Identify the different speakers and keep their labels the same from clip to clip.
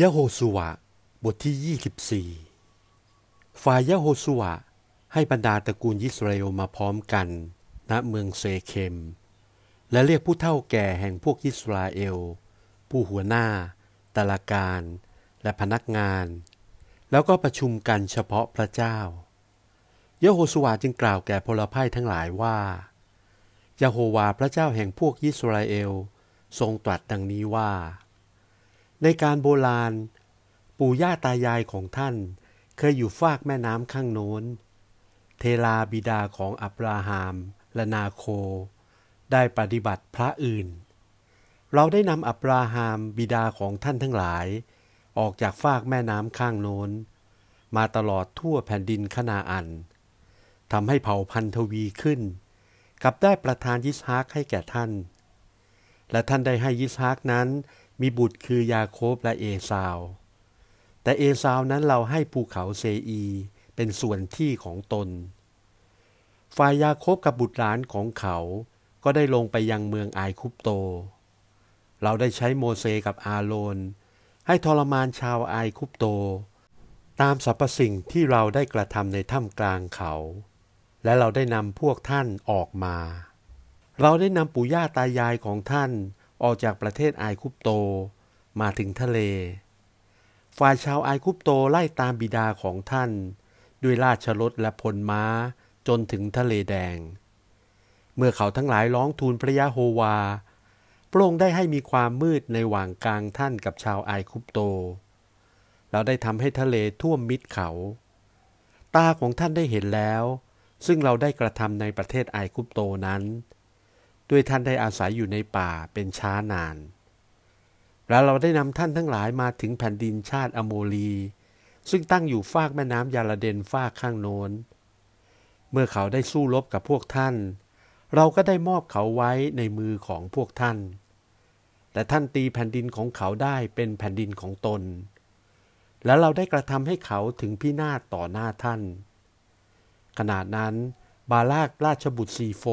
Speaker 1: ยะโฮสุวะ บทที่ 24 ฝ่ายยะโฮสุวะ ให้บรรดาตระกูลยิสราเอลมาพร้อมกัน ณเมืองเซเคม และเรียกผู้เท่าแก่แห่งพวกยิสราเอล ผู้หัวหน้าตาลาการ และพนักงาน แล้วก็ประชุมกันเฉพาะพระเจ้า ยะโฮสุวะจึงกล่าวแก่พลพ่ายทั้งหลายว่า ยะโฮวาพระเจ้าแห่งพวกยิสราเอล ทรงตรัสดังนี้ว่า ในการโบราณ ปู่ย่าตายายของท่าน เคยอยู่ฟากแม่น้ำข้างโน้น เทลาบิดาของอับราฮัมและนาโค ได้ปฏิบัติพระอื่น เราได้นำอับราฮัมบิดาของท่านทั้งหลาย ออกจากฟากแม่น้ำข้างโน้น มาตลอดทั่วแผ่นดินคณาอันทำให้เผ่าพันธวีขึ้น กับได้ประทานยิสฮากให้แก่ท่าน และท่านได้ให้ยิสฮากนั้น มีบุตรคือยาโคบและเอซาว แต่เอซาวนั้นเราให้ภูเขาเซอีเป็นส่วนที่ของตน ฝ่ายยาโคบกับบุตรหลานของเขาก็ได้ลงไปยังเมืองไอคุปโต เราได้ใช้โมเสกับอาโลนให้ทรมานชาวไอคุปโต ตามสรรพสิ่งที่เราได้กระทำในถ้ำกลางเขา และเราได้นำพวกท่านออกมา เราได้นำปู่ย่าตายายของท่าน ออกจากประเทศไอคุปโตมาถึงทะเล ฝ่ายชาวไอคุปโตไล่ตามบิดาของท่าน ด้วยราชรถและพลม้าจนถึงทะเลแดง เมื่อเขาทั้งหลายร้องทูลพระยะโฮวา พระองค์ได้ให้มีความมืดในหว่างกลางท่านกับชาวไอคุปโตเราได้ทำให้ทะเลท่วมมิดเขา ตาของท่านได้เห็นแล้ว ซึ่งเราได้กระทำในประเทศไอคุปโตนั้น ด้วยท่านได้อาศัยอยู่ในป่าเป็นช้านาน แล้วเราได้นำท่านทั้งหลายมาถึงแผ่นดินชาติอโมลี ซึ่งตั้งอยู่ฟากแม่น้ำยาลาเดนฟากข้างโน้น เมื่อเขาได้สู้รบกับพวกท่าน เราก็ได้มอบเขาไว้ในมือของพวกท่านและท่านตีแผ่นดินของเขาได้เป็นแผ่นดินของตน แล้วเราได้กระทำให้เขาถึงพินาศต่อหน้าท่านขนาดนั้นบาลากราชบุตรซีโฟ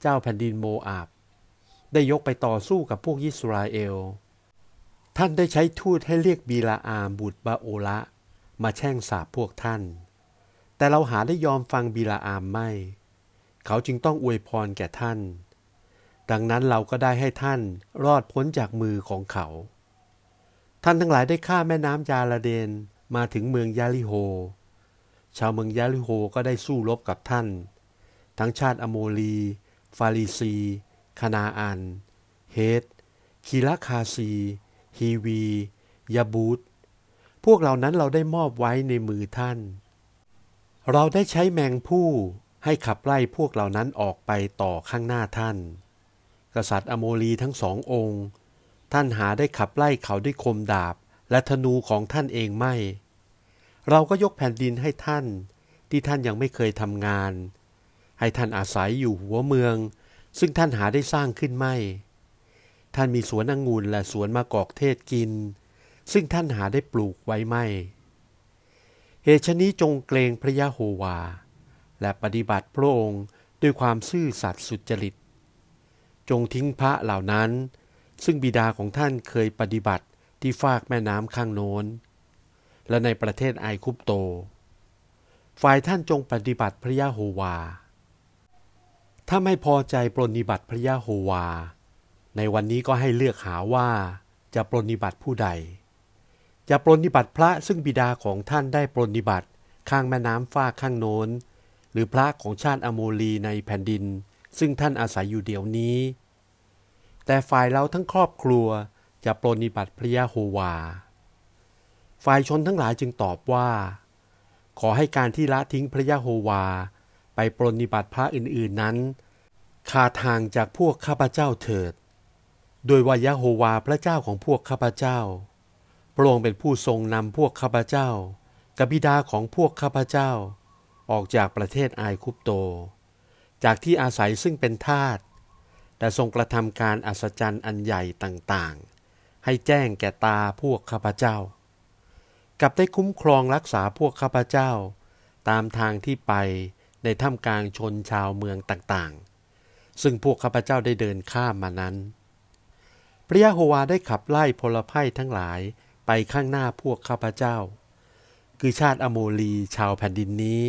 Speaker 1: เจ้าแผ่นดินโมอาบ ได้ยกไปต่อสู้กับพวกยิสราเอล ท่านได้ใช้ทูตให้เรียกบีลาอามบุตรบาโอละ มาแช่งสาบพวกท่าน แต่เราหาได้ยอมฟังบีลาอามไม่ เขาจึงต้องอวยพรแก่ท่าน ดังนั้นเราก็ได้ให้ท่านรอดพ้นจากมือของเขา ท่านทั้งหลายได้ข้ามแม่น้ำยาลาเดนมาถึงเมืองยาลิโฮ ชาวเมืองยาลิโฮก็ได้สู้รบกับท่าน ทั้งชาติอโมลี ฟาริซีคณาอัน เฮดคีลคาซี ฮีวี ยาบูตพวกเหล่านั้นเราได้มอบไว้ในมือท่าน เราได้ใช้แมงภู่ให้ขับไล่พวกเหล่านั้นออกไปต่อข้างหน้าท่าน กษัตริย์อโมลีทั้งสององค์ ท่านหาได้ขับไล่เขาด้วยคมดาบและธนูของท่านเองไม่ เราก็ยกแผ่นดินให้ท่านที่ท่านยังไม่เคยทำงาน ให้ท่านอาศัยอยู่หัวเมือง ซึ่งท่านหาได้สร้างขึ้นไม่ ท่านมีสวนองุ่นและสวนมะกอกเทศกิน ซึ่งท่านหาได้ปลูกไว้ไม่ เหตุชนี้จงเกรงพระยะโฮวา และปฏิบัติพระองค์ด้วยความซื่อสัตย์สุจริต จงทิ้งพระเหล่านั้น ซึ่งบิดาของท่านเคยปฏิบัติที่ฟากแม่น้ำข้างโน้น และในประเทศไอคุปโต ฝ่ายท่านจงปฏิบัติพระยะโฮวา ถ้าไม่พอใจปรนิบัติพระยะโฮวา ในวันนี้ก็ให้เลือกหาว่าจะปรนิบัติผู้ใด จะปรนิบัติพระซึ่งบิดาของท่านได้ปรนิบัติข้างแม่น้ำฟ้าข้างโน้น หรือพระของชาติอโมลีในแผ่นดิน ซึ่งท่านอาศัยอยู่เดี๋ยวนี้ แต่ฝ่ายเราทั้งครอบครัวจะปรนิบัติพระยะโฮวา ฝ่ายชนทั้งหลายจึงตอบว่า ขอให้การที่ละทิ้งพระยะโฮวา ไปปรนนิบัติพระอื่นๆนั้นขาดทางจากพวกข้าพเจ้าเถิด โดยว่ายะโฮวาพระเจ้าของพวกข้าพเจ้า พระองค์เป็นผู้ทรงนำพวกข้าพเจ้ากับบิดาของพวกข้าพเจ้า ออกจากประเทศไอคุปโต จากที่อาศัยซึ่งเป็นทาสแต่ทรงกระทำการอัศจรรย์อันใหญ่ต่างๆ ให้แจ้งแก่ตาพวกข้าพเจ้า กับได้คุ้มครองรักษาพวกข้าพเจ้า ตามทางที่ไป ในท่ามกลางชนชาวเมืองต่างๆ ซึ่งพวกข้าพเจ้าได้เดินข้ามมานั้น พระยะโฮวาได้ขับไล่พลภัยทั้งหลายไปไปข้างหน้าพวกข้าพเจ้า คือชาติอโมลีชาวแผ่นดินนี้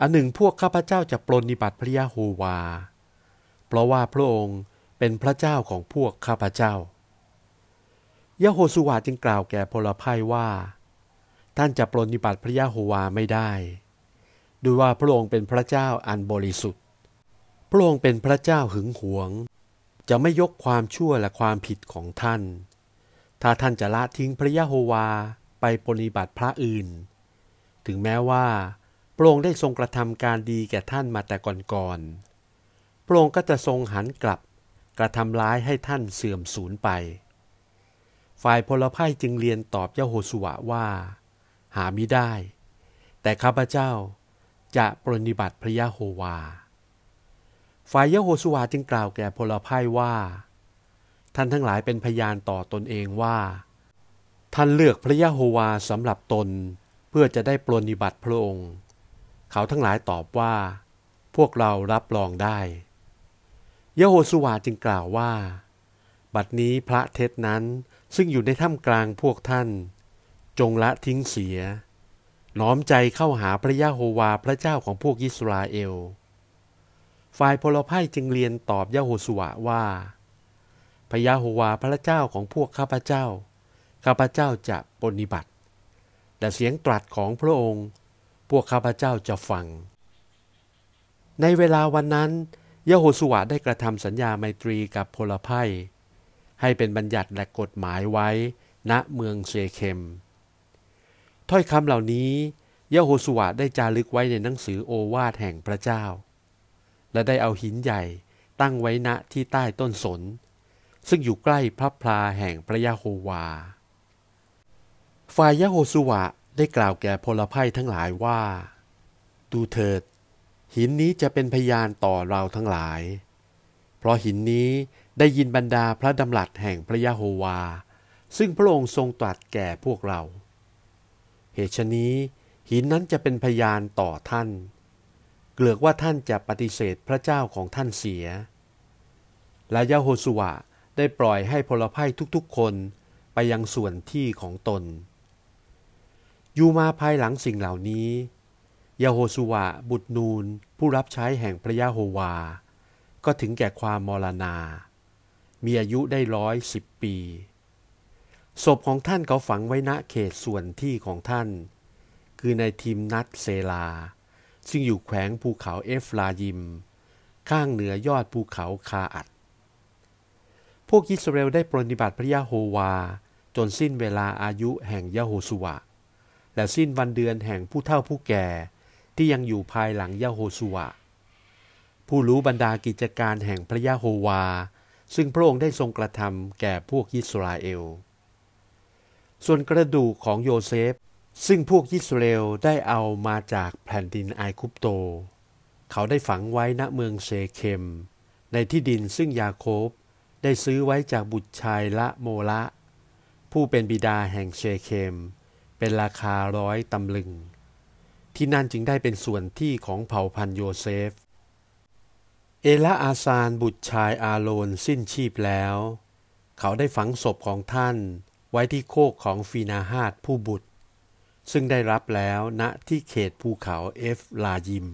Speaker 1: อันหนึ่งพวกข้าพเจ้าจะปรนนิบัติพระยะโฮวา เพราะว่าพระองค์เป็นพระเจ้าของพวกข้าพเจ้ายะโฮสุวาจึงกล่าวแก่พลภัยว่า ท่านจะปรนนิบัติพระยะโฮวาไม่ได้ ด้วยว่าพระองค์เป็นพระเจ้าอันบริสุทธิ์ พระองค์เป็นพระเจ้าหึงหวง จะไม่ยกความชั่วและความผิดของท่าน ถ้าท่านจะละทิ้งพระยะโฮวาไปปฏิบัติพระอื่น ถึงแม้ว่าพระองค์ได้ทรงกระทำการดีแก่ท่านมาแต่ก่อนๆ พระองค์ก็จะทรงหันกลับกระทำร้ายให้ท่านเสื่อมสูญไป ฝ่ายพลภัยจึงเรียนตอบยะโฮสุวะว่า หามิได้ แต่ข้าพเจ้า จะปรนิบัติพระยะโฮวา ฝ่ายยะโฮสุวาจึงกล่าวแก่พลภัยว่า ท่านทั้งหลายเป็นพยานต่อตนเองว่า ท่านเลือกพระยะโฮวาสำหรับตนเพื่อจะได้ปรนิบัติพระองค์ เขาทั้งหลายตอบว่า พวกเรารับรองได้ยะโฮสุวาจึงกล่าวว่า บัดนี้พระเทศนั้นซึ่งอยู่ในถ้ำกลางพวกท่าน จงละทิ้งเสีย น้อมใจเข้าหาพระยะโฮวาพระเจ้าของพวกอิสราเอล ฝ่ายพลภัยจึงเรียนตอบยะโฮสุวะว่า พระยะโฮวาพระเจ้าของพวกข้าพเจ้า ข้าพเจ้าจะปฏิบัติ แต่เสียงตรัสของพระองค์ พวกข้าพเจ้าจะฟัง ในเวลาวันนั้นยะโฮสุวะได้กระทำสัญญาไมตรีกับพลภัยให้เป็นบัญญัติและกฎหมายไว้ณเมืองเซเคม ถ้อยคำเหล่านี้ยะโฮสุวะได้จารึกไว้ในหนังสือโอวาทแห่งพระเจ้า และได้เอาหินใหญ่ตั้งไว้ณที่ใต้ต้นสน ซึ่งอยู่ใกล้พระพลาแห่งพระยะโฮวา ฝ่ายยะโฮสุวะได้กล่าวแก่พลภัยทั้งหลายว่า ดูเถิด หินนี้จะเป็นพยานต่อเราทั้งหลาย เพราะหินนี้ได้ยินบรรดาพระดำรัสแห่งพระยะโฮวา ซึ่งพระองค์ทรงตรัสแก่พวกเรา เหตุฉนี้หินนั้นจะเป็นพยานต่อท่าน เกลือกว่าท่านจะปฏิเสธพระเจ้าของท่านเสีย และยาโฮสุวะได้ปล่อยให้พลภัยทุกๆคนไปยังส่วนที่ของตน อยู่มาภายหลังสิ่งเหล่านี้ยาโฮสุวะบุตรนูนผู้รับใช้แห่งพระยาโฮวา ก็ถึงแก่ความมรณา มีอายุได้ร้อยสิบปี ศพของท่านเขาฝังไว้ณเขตส่วนที่ของท่าน คือในทีมนัดเซลา ซึ่งอยู่แขวงภูเขาเอฟลายิม ข้างเหนือยอดภูเขาคาอัด พวกอิสราเอลได้ปรนิบัติพระยะโฮวา จนสิ้นเวลาอายุแห่งยะโฮสุวะและสิ้นวันเดือนแห่งผู้เฒ่าผู้แก่ที่ยังอยู่ภายหลังยะโฮสุวะผู้รู้บรรดากิจการแห่งพระยะโฮวา ซึ่งพระองค์ได้ทรงกระทำแก่พวกอิสราเอล ส่วนกระดูกของโยเซฟ ซึ่งพวกยิสราเอลได้เอามาจากแผ่นดินไอคุปโต เขาได้ฝังไว้ณเมืองเชเคม ในที่ดินซึ่งยาโคบได้ซื้อไว้จากบุตรชายละโมละ ผู้เป็นบิดาแห่งเชเคม เป็นราคาร้อยตำลึง ที่นั่นจึงได้เป็นส่วนที่ของเผ่าพันธุ์โยเซฟ เอละอาซานบุตรชายอาโลนสิ้นชีพแล้ว เขาได้ฝังศพของท่าน ไว้ที่โคกของฟีนาฮาดผู้บุตร ซึ่งได้รับแล้วณที่เขตภูเขาเอฟลายิม